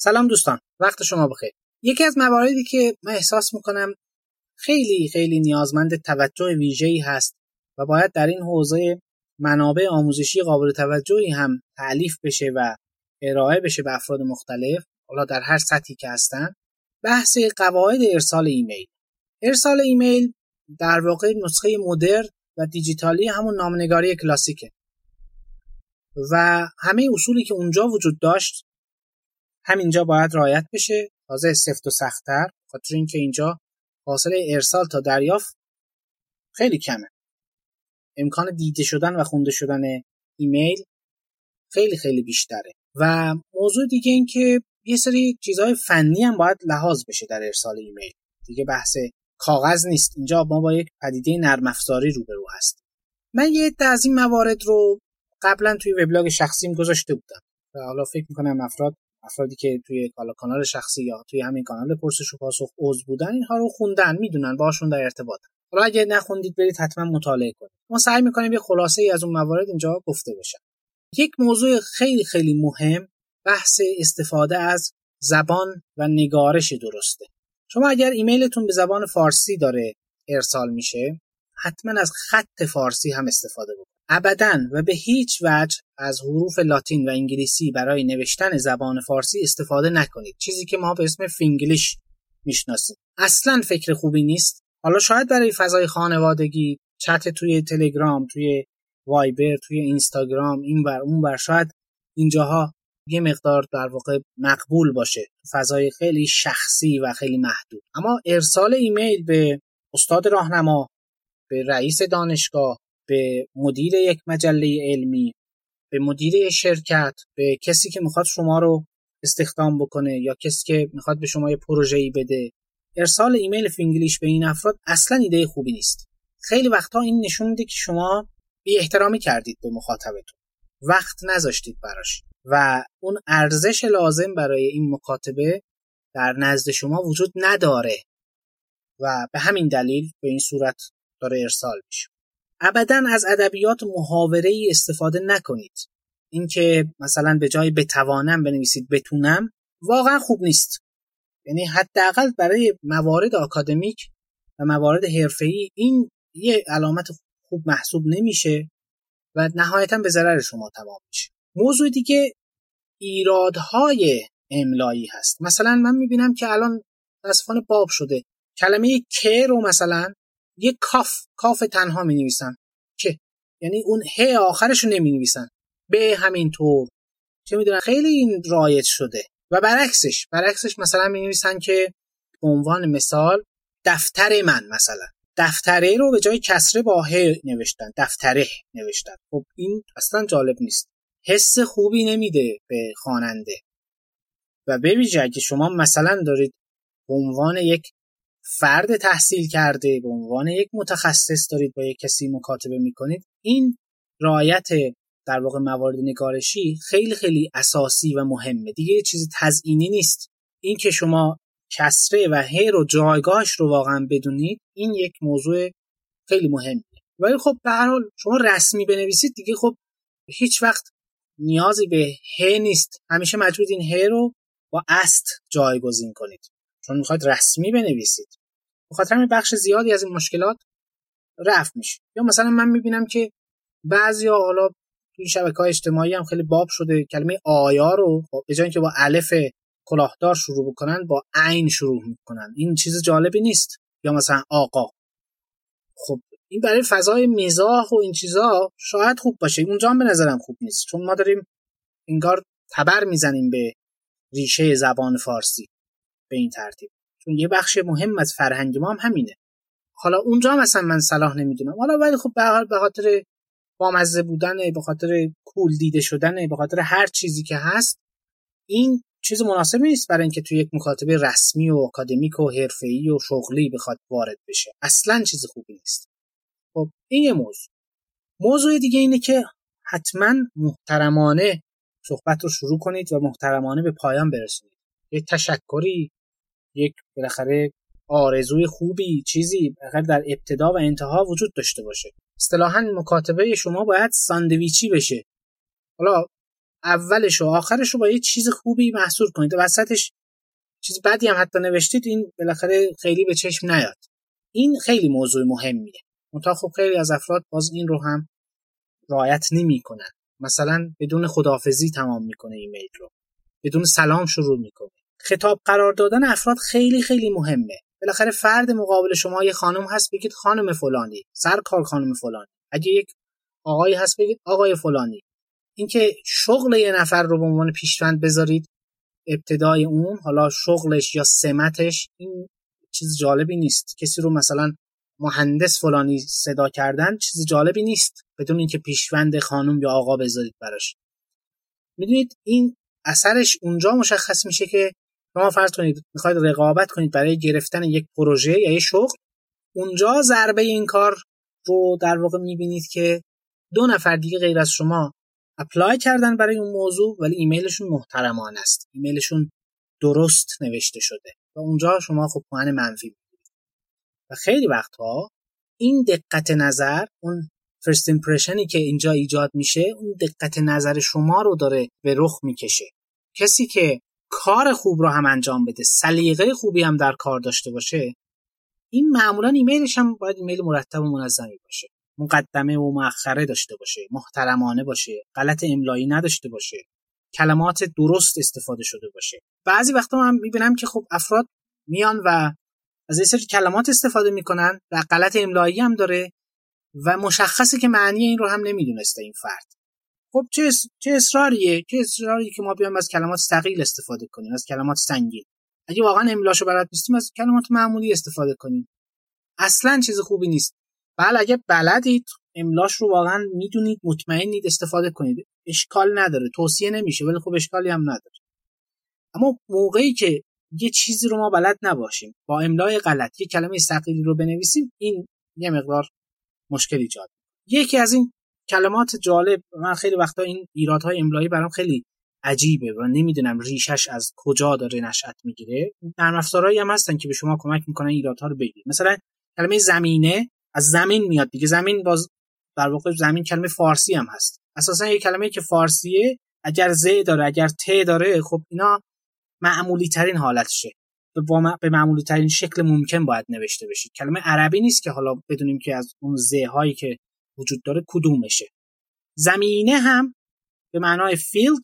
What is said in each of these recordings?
سلام دوستان وقت شما بخیر. یکی از مواردی که من احساس می‌کنم خیلی خیلی نیازمند توجه ویژه‌ای هست و باید در این حوزه منابع آموزشی قابل توجهی هم تعلیف بشه و ارائه بشه به افراد مختلف حالا در هر سطحی که هستن بحث قواعد ارسال ایمیل. ارسال ایمیل در واقع نسخه مدرن و دیجیتالی همون نامنگاری کلاسیکه. و همه اصولی که اونجا وجود داشت همینجا باید رعایت بشه. تازه سفت و سختتر خاطر اینکه اینجا فاصله ارسال تا دریافت خیلی کمه. امکان دیده شدن و خونده شدن ایمیل خیلی خیلی بیشتره. و موضوع دیگه این که یه سری چیزهای فنی هم باید لحاظ بشه در ارسال ایمیل. دیگه بحث کاغذ نیست. اینجا ما با یک پدیده نرم افزاری روبرو هستیم. من یه عده از این موارد رو قبلا توی وبلاگ شخصیم گذاشته بودم. و حالا فکر می‌کنم افراد افرادی که توی کانال شخصی یا توی همین کانال پرسش و پاسخ عضو بودن اینها رو خوندن می‌دونن باشون در ارتباط. حالا اگه نخوندید برید حتما مطالعه کنید. ما سعی می‌کنیم یه خلاصه ای از اون موارد اینجا گفته بشه یک موضوع خیلی خیلی مهم بحث استفاده از زبان و نگارش درسته. شما اگر ایمیلتون به زبان فارسی داره ارسال میشه حتما از خط فارسی هم استفاده بکنید. ابدا و به هیچ وجه از حروف لاتین و انگلیسی برای نوشتن زبان فارسی استفاده نکنید. چیزی که ما به اسم فینگلیش می‌شناسیم. اصلا فکر خوبی نیست. حالا شاید برای فضای خانوادگی چت توی تلگرام توی وایبر توی اینستاگرام این بر اون بر شاید اینجاها یه مقدار در واقع مقبول باشه. فضای خیلی شخصی و خیلی محدود. اما ارسال ایمیل به استاد راهنما به رئیس دانشگاه به مدیر یک مجله علمی به مدیر شرکت به کسی که می‌خواد شما رو استخدام بکنه یا کسی که می‌خواد به شما یه ای بده. ارسال ایمیل فینگلیش به این افراد اصلا ایده خوبی نیست. خیلی وقتا این نشون میده که شما بی احترامی کردید به مخاطبتون. وقت نذاشتید براش و اون ارزش لازم برای این مکاتبه در نزد شما وجود نداره و به همین دلیل به این صورت داره ارسال میشه. ابدا از ادبیات محاوره ای استفاده نکنید. اینکه مثلا به جای بتوانم بنویسید بتونم واقعا خوب نیست. یعنی حداقل برای موارد آکادمیک و موارد حرفه‌ای این یه علامت خوب محسوب نمیشه و نهایتا به ضرر شما تمام میشه. موضوع دیگه ایرادهای املایی هست. مثلا من می‌بینم که الان تصفان باب شده. کلمه که رو مثلا یه کاف کاف تنها می نویسن که یعنی اون ه آخرش رو نمی نویسن به همین طور چه می‌دونن خیلی این رایج شده. و برعکسش برعکسش مثلا می نویسن که به عنوان مثال دفتر من مثلا. دفتره رو به جای کسره با ه نوشتن. دفتره نوشتن. خب این اصلا جالب نیست. حس خوبی نمیده به خواننده. و ببینید اگه شما مثلا دارید به عنوان یک فرد تحصیل کرده به عنوان یک متخصص دارید با یک کسی مکاتبه می‌کنید این رعایت در واقع موارد نگارشی خیلی خیلی اساسی و مهمه. دیگه چیز تزئینی نیست. این که شما کسره و هر و جایگاهش رو واقعا بدونید این یک موضوع خیلی مهمه ولی خب به هر حال شما رسمی بنویسید دیگه خب هیچ وقت نیازی به ه نیست. همیشه مجبور این ه رو با است جایگزین کنید. چون می‌خواید رسمی بنویسید. بخاطر همین بخش زیادی از این مشکلات رفت میشه. یا مثلا من می‌بینم که بعضی حالا توی شبکه های اجتماعی هم خیلی باب شده کلمه آیا رو خب، به جای که با الف کلاهدار شروع بکنن با عین شروع می‌کنن. این چیز جالبی نیست. یا مثلا آقا. خب این برای فضای مزاح و این چیزا شاید خوب باشه. اونجا هم به نظرم خوب نیست. چون ما داریم انگار تبر می‌زنیم به ریشه زبان فارسی به این ترتیب. یه بخش مهم از فرهنگ ما هم همینه. حالا اونجا مثلا من صلاح نمی‌دونم. حالا ولی خب به خاطر بامزه بودن به خاطر کول دیده شدن به خاطر هر چیزی که هست این چیز مناسبی نیست برای اینکه توی یک مکاتبه رسمی و اکادمیک و حرفه‌ای و شغلی بخواد وارد بشه. اصلا چیز خوبی نیست. خب این یه موضوع. موضوع دیگه اینه که حتما محترمانه صحبت رو شروع کنید و محترمانه به پایان برسونید. یه تشکری یک بالاخره آرزوی خوبی چیزی در ابتدا و انتها وجود داشته باشه. اصطلاحا مکاتبه شما باید ساندویچی بشه. حالا اولش و آخرش رو با یه چیز خوبی محصول کنید. وسطش چیز بدی هم حتی نوشتید این بالاخره خیلی به چشم نیاد. این خیلی موضوع مهمیه. منتها خب خیلی از افراد باز این رو هم رعایت نمی‌کنن. مثلا بدون خدافزی تمام می‌کنه ایمیل رو. بدون سلام شروع می‌کنه. خطاب قرار دادن افراد خیلی خیلی مهمه. بالاخره فرد مقابل شما یه خانم هست بگید خانم فلانی سرکار خانم فلانی. اگه یک آقایی هست بگید آقای فلانی. اینکه شغل یه نفر رو به عنوان پیشوند بذارید ابتدای اون حالا شغلش یا سمتش این چیز جالبی نیست. کسی رو مثلا مهندس فلانی صدا کردن چیز جالبی نیست بدون اینکه پیشوند خانم یا آقا بذارید براش. می‌دونید این اثرش اونجا مشخص میشه که شما فرض کنید می‌خواید رقابت کنید برای گرفتن یک پروژه یا یک شغل اونجا ضربه این کار رو در واقع می‌بینید که دو نفر دیگه غیر از شما apply کردن برای اون موضوع ولی ایمیلشون محترمانه است. ایمیلشون درست نوشته شده. و اونجا شما خب پوان منفی و خیلی وقتها این دقت نظر اون first impression ی که اینجا ایجاد میشه اون دقت نظر شما رو داره به رخ می‌کشه. کسی که کار خوب رو هم انجام بده سلیقه خوبی هم در کار داشته باشه این معمولا ایمیلش هم باید ایمیل مرتب و منظمی باشه. مقدمه و مؤخره داشته باشه محترمانه باشه غلط املایی نداشته باشه کلمات درست استفاده شده باشه. بعضی وقتا من می‌بینم که خب افراد میان و از این سری کلمات استفاده می‌کنن و غلط املایی هم داره و مشخصه که معنی این رو هم نمی‌دونسته این فرد. خب چه چه اصراریه؟ چه اصراری که ما بیایم از کلمات ثقیل استفاده کنیم از کلمات سنگین. اگه واقعا املاشو بلد نیستیم از کلمات معمولی استفاده کنیم. اصلا چیز خوبی نیست. بله اگه بلدید املاش رو واقعا می‌دونید مطمئنید استفاده کنید. اشکال نداره توصیه نمیشه ولی خب اشکالی هم نداره. اما موقعی که یه چیزی رو ما بلد نباشیم با املای غلط یه کلمه ثقیلی رو بنویسیم این یه مقدار مشکل ایجاد یکی از این کلمات جالب من خیلی وقتا این ایرادهای املایی برام خیلی عجیبه و نمی‌دونم ریشش از کجا داره نشأت می‌گیره. نرم افزارهایی هم هستن که به شما کمک می‌کنن ایرادها رو بگیرید. مثلا کلمه زمینه از زمین میاد دیگه. زمین باز در واقع زمین کلمه فارسی هم هست. اساسا یه کلمه که فارسیه. اگر ز داره اگر ت داره خب اینا معمولی ترین حالتشه. به معمولی ترین شکل ممکن باید نوشته بشه کلمه عربی نیست که حالا بدونیم که از اون ز هایی که وجود داره کدومشه. زمینه هم به معنای فیلد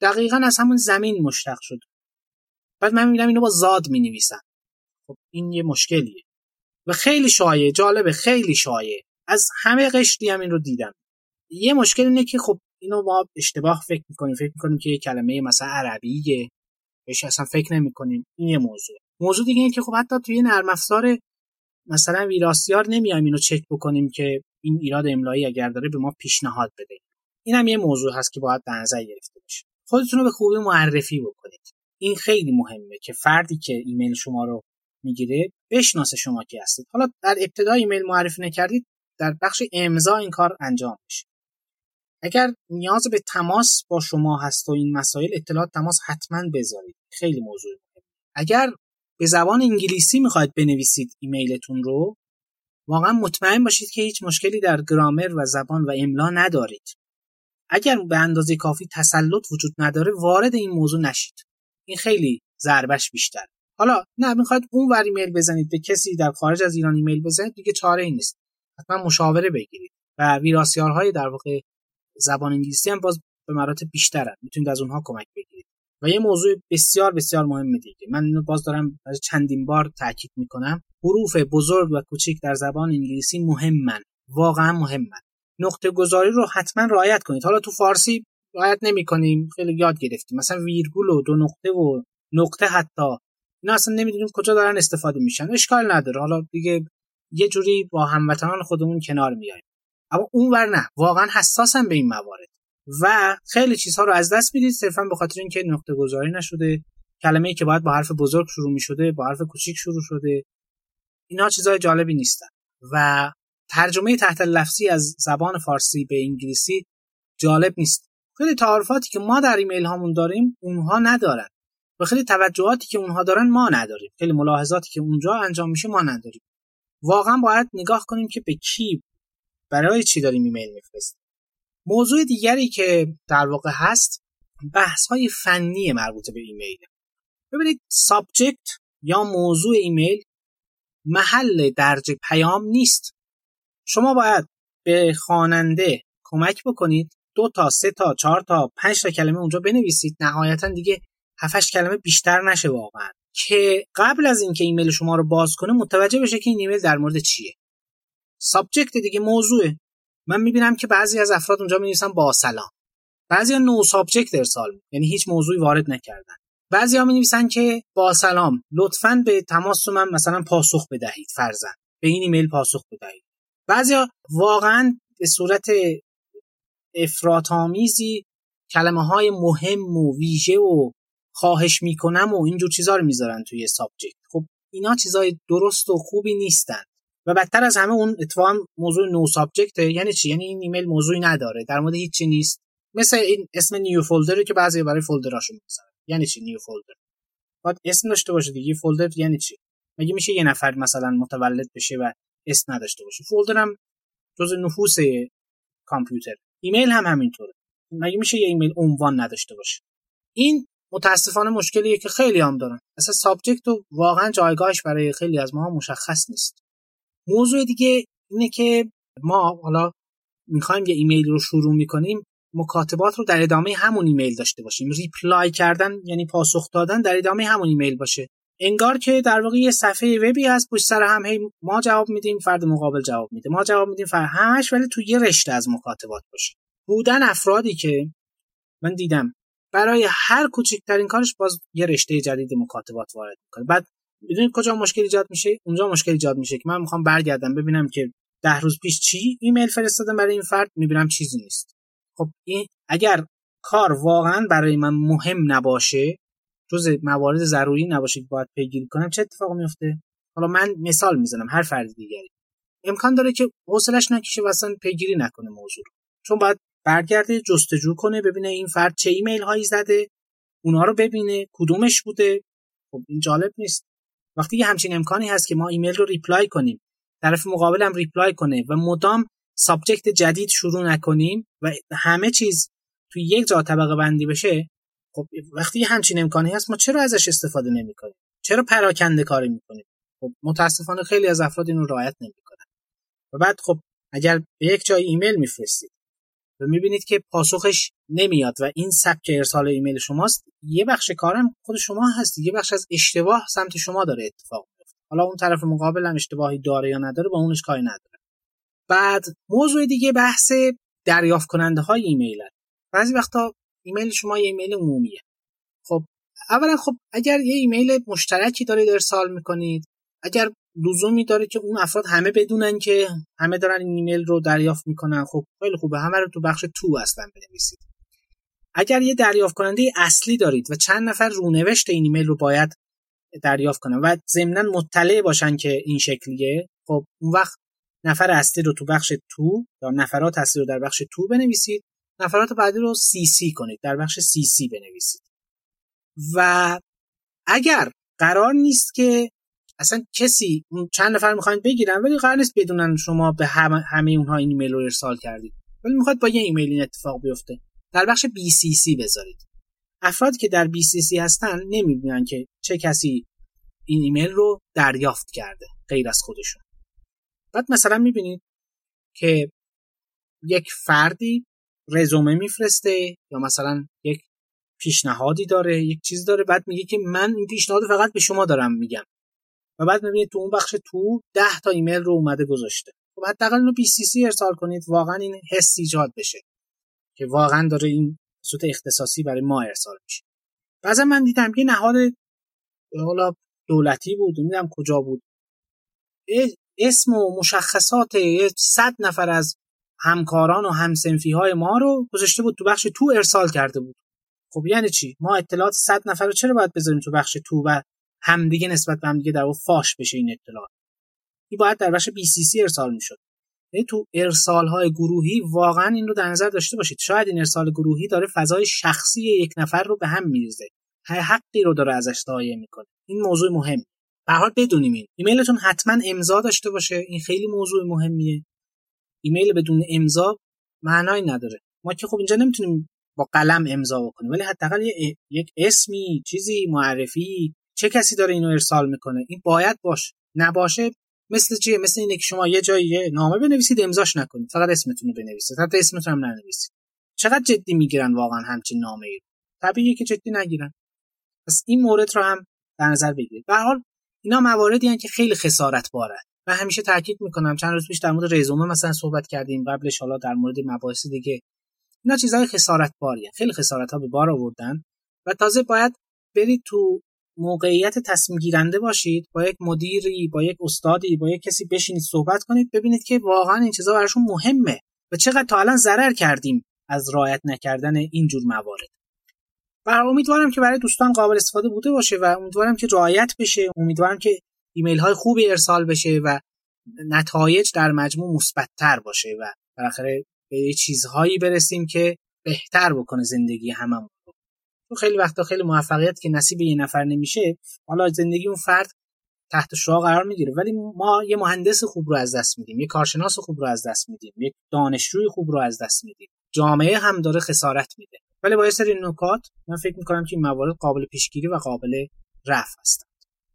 دقیقا از همون زمین مشتق شد بعد من می‌بینم اینو با زاد می نویسن خب این یه مشکلیه. و خیلی شایع جالبه خیلی شایع. از همه قشری هم این رو دیدم. یه مشکل اینه که خب اینو ما اشتباه فکر می‌کنیم. فکر می‌کنیم که یه کلمه مثلا عربیه. بهش اصلا فکر نمی‌کنیم. این یه موضوع. موضوع دیگه اینه که خب حتی توی نرم افزار مثلا ویراستیار نمیایم اینو چک بکنیم که این ایراد املایی اگر داره به ما پیشنهاد بده. این هم یه موضوع هست که باید در نظر گرفته بشه. خودتون رو به خوبی معرفی بکنید. این خیلی مهمه که فردی که ایمیل شما رو می‌گیره بشناسه شما کی هستید. حالا در ابتدا ایمیل معرفی نکردید در بخش امضا این کار انجام میشه. اگر نیاز به تماس با شما هست و این مسائل اطلاعات تماس حتما بذارید. خیلی موضوع اگر به زبان انگلیسی می‌خواید بنویسید ایمیلتون رو واقعا مطمئن باشید که هیچ مشکلی در گرامر و زبان و املا ندارید. اگر به اندازه کافی تسلط وجود نداره وارد این موضوع نشید. این خیلی ضربش بیشتر. حالا نه می‌خواید اون ور ایمیل بزنید به کسی در خارج از ایران ایمیل بزنید دیگه چاره ای نیست. حتما مشاوره بگیرید و ویراستارهای در واقع زبان انگلیسی هم باز به مراتب بیشترن. می‌تونید از اونها کمک بگیرید. و یه موضوع بسیار بسیار مهم دیگه من اینو باز دارم چندین بار تاکید می‌کنم. حروف بزرگ و کوچیک در زبان انگلیسی مهمن. واقعا مهمن. نقطه گذاری رو حتما رعایت کنید. حالا تو فارسی رعایت نمی‌کنیم. خیلی یاد گرفتیم. مثلا ویرگول و دو نقطه و نقطه حتی. اینا اصلا نمی‌دونیم کجا دارن استفاده میشن. اشکال نداره. حالا دیگه یه جوری با هموطنان خودمون کنار میایم اما اونور نه. واقعا حساسم به این موارد. و خیلی چیزها رو از دست می‌دید. صرفا به خاطر اینکه نقطه گذاری نشده کلمه ای که باید با حرف بزرگ شروع می‌شده با حرف کوچیک شروع شده. اینا چیزهای جالبی نیستن. و ترجمه تحت لفظی از زبان فارسی به انگلیسی جالب نیست. خیلی تعارفاتی که ما در ایمیل هامون داریم اونها ندارن. و خیلی توجهاتی که اونها دارن ما نداریم. خیلی ملاحظاتی که اونجا انجام میشه ما نداریم. واقعا باید نگاه کنیم که به کی برای چی داریم ایمیل میفرستیم. موضوع دیگری که در واقع هست بحث های فنی مربوط به ایمیل. ببینید subject یا موضوع ایمیل محل درج پیام نیست. شما باید به خواننده کمک بکنید دو تا سه تا چهار تا پنج تا کلمه اونجا بنویسید. نهایتا دیگه 7 کلمه بیشتر نشه واقعا. که قبل از اینکه ایمیل شما رو باز کنه متوجه بشه که این ایمیل در مورد چیه. subject دیگه موضوعه. من می‌بینم که بعضی از افراد اونجا می‌نویسن با سلام. بعضی no subject ارسال یعنی هیچ موضوعی وارد نکردن. بعضی ها می نویسن که با سلام لطفا به تماس من مثلا پاسخ بدهید فرضا به این ایمیل پاسخ بدهید. بعضی ها واقعا به صورت افراط آمیزی کلمه های مهم و ویژه و خواهش می‌کنم و اینجور چیزا رو می‌ذارن توی subject. خب اینا چیزای درست و خوبی نیستن. و بدتر از همه اون اتفاقا موضوع no subject یعنی چی؟ یعنی این ایمیل موضوعی نداره. در مورد هیچی نیست. مثل این اسم new folder ی که بعضی برای folder اشون می‌ذارن. یعنی چی new folder باید اسم داشته باشه دیگه. folder یعنی چی؟ مگه میشه یه نفر مثلا متولد بشه و اسم نداشته باشه؟ folder هم جز نفوس کامپیوتر. ایمیل هم همینطوره. مگه میشه یه ایمیل عنوان نداشته باشه؟ این متاسفانه مشکلیه که خیلی هم دارن. اصلا subject واقعا جایگاهش برای خیلی از ما مشخص نیست. موضوع دیگه اینه که ما حالا می‌خوایم یه ایمیل رو شروع می‌کنیم مکاتبات رو در ادامه همون ایمیل داشته باشیم. reply کردن یعنی پاسخ دادن در ادامه همون ایمیل باشه. انگار که در واقع یه صفحه وبی هست پشت سر هم هی ما جواب میدیم فرد مقابل جواب میده. ما جواب میدیم فرد همش ولی تو یه رشته از مکاتبات باشه. بودن افرادی که من دیدم برای هر کوچکترین کارش باز یه رشته جدید مکاتبات وارد می‌کنه. بعد می‌دونید کجا مشکل ایجاد میشه؟ اونجا مشکل ایجاد میشه که من می‌خوام برگردم ببینم که ده روز پیش چی ایمیل فرستادم برای این فرد می‌بینم چیزی نیست. خب این اگر کار واقعا برای من مهم نباشه جز موارد ضروری نباشه که باید پیگیری کنم چه اتفاق میفته حالا من مثال می‌زنم هر فرد دیگری. امکان داره که حوصلش نکشه و اصلا پیگیری نکنه موضوع چون باید برگرده جستجو کنه ببینه این فرد چه ایمیل هایی زده اونها رو ببینه کدومش بوده؟ خب این جالب نیست. وقتی یه همچین امکانی هست که ما ایمیل رو reply کنیم. طرف مقابلم reply کنه و مدام subject جدید شروع نکنیم و همه چیز توی یک جا طبقه بندی بشه خب وقتی همچین امکانی هست ما چرا ازش استفاده نمی‌کنیم؟ چرا پراکنده کاری می‌کنیم؟ خب متاسفانه خیلی از افراد اینو رعایت نمی‌کنن. و بعد خب اگر به یک جای ایمیل میفرستید و می‌بینید که پاسخش نمیاد و این سبک ارسال ایمیل شماست. یه بخش کارم خود شما هست یه بخش از اشتباه سمت شما داره اتفاق میفته حالا اون طرف مقابل هم اشتباهی داره یا نداره با اونش کاری نداره. بعد موضوع دیگه بحث دریافت کننده های ایمیل بعضی وقتا ایمیل شما یه ایمیل عمومیه. خب اولا خب اگر یه ایمیل مشترکی دارید ارسال می‌کنید اگر لزومی داره که اون افراد همه بدونن که همه دارن این ایمیل رو دریافت می‌کنن خب خیلی خوبه. همه رو تو بخش to اصلا بنویسید. اگر یه دریافت کننده اصلی دارید و چند نفر رونوشت این ایمیل رو باید دریافت کنن و ضمنا مطلع باشن که این شکلیه خب اون وقت نفر اصلی رو تو بخش to یا نفرات اصلی رو در بخش to بنویسید. نفرات بعدی رو CC کنید در بخش CC بنویسید. و اگر قرار نیست که اصلا کسی چند نفر می‌خواین بگیرن ولی قرار نیست بدونن شما به همه, همه اونها این ایمیل رو ارسال کردید. ولی می‌خواد با یه ایمیل این اتفاق بیفته. در بخش BCC بذارید. افرادی که در BCC هستن نمی‌بینن که چه کسی این ایمیل رو دریافت کرده غیر از خودشون. بعد مثلا می‌بینید که یک فردی رزومه میفرسته یا مثلا یک پیشنهادی داره یک چیز داره بعد میگه که من این پیشنهاد فقط به شما دارم میگم. و بعد می‌بینید تو اون بخش تو 10 تا ایمیل رو اومده گذاشته. خب حداقل اینو BCC ارسال کنید واقعا این حس ایجاد بشه که واقعا داره این صورت اختصاصی برای ما ارسال میشه. بعضا من دیدم یه نهاد حالا دولتی بود نمی‌دونم کجا بود. اسم و مشخصات صد نفر از همکاران و همسنفی های ما رو گذاشته بود تو بخش تو ارسال کرده بود. خب یعنی چی؟ ما اطلاعات صد نفر رو چرا باید بذاریم تو بخش تو و همدیگه نسبت به همدیگه در فاش بشه این اطلاعات این باید در بخش BCC ارسال می‌شد. یعنی تو ارسال های گروهی واقعا این رو در نظر داشته باشید. شاید این ارسال گروهی داره فضای شخصی یک نفر رو به هم میریزه. حقی رو داره ازش ضایع می‌کنه. این موضوع مهم. به حال بدونیم این. ایمیلتون حتما امضا داشته باشه. این خیلی موضوع مهمیه. ایمیل بدون امضا معنایی نداره. ما که خب اینجا نمی‌تونیم با قلم امضا بکنیم ولی حداقل یک اسمی چیزی معرفی چه کسی داره اینو ارسال می‌کنه؟ این باید باشه نباشه مثل چیه؟ مثل اینه که شما یه جایی نامه بنویسید امضاش نکنید. فقط اسمتون رو بنویسید. حتی اسمتون هم ننویسید. چقدر جدی می‌گیرن واقعا همچین نامه ای طبیعیه که جدی نگیرن. پس این مورد رو هم در نظر بگیرید. به حال اینا مواردی که خیلی خسارت باره و همیشه تاکید می‌کنم چند روز پیش در مورد رزومه مثلا صحبت کردیم. قبلش حالا در مورد مباحث دیگه. اینا چیزهای خسارت باریه خیلی خسارت ها به بار آوردن. و تازه باید برید تو موقعیت تصمیم گیرنده باشید با یک مدیری با یک استادی با یک کسی بشینید صحبت کنید ببینید که واقعا این چیزا براشون مهمه و چقدر تا الان ضرر کردیم از رعایت نکردن این جور موارد. و امیدوارم که برای دوستان قابل استفاده بوده باشه و امیدوارم که رعایت بشه امیدوارم که ایمیل های خوبی ارسال بشه و نتایج در مجموع مثبتتر باشه و بالاخره به چیزهایی برسیم که بهتر بکنه زندگی هممون. تو خیلی وقتا خیلی موفقیت که نصیب یه نفر نمیشه حالا زندگی اون فرد تحت شعا قرار می‌گیره. ولی ما یه مهندس خوب رو از دست میدیم یه کارشناس خوب رو از دست میدیم یه دانشجوی خوب رو از دست میدیم. جامعه هم داره خسارت میده. ولی با یه سری نکات من فکر می‌کنم که این موارد قابل پیشگیری و قابل رفع هستن.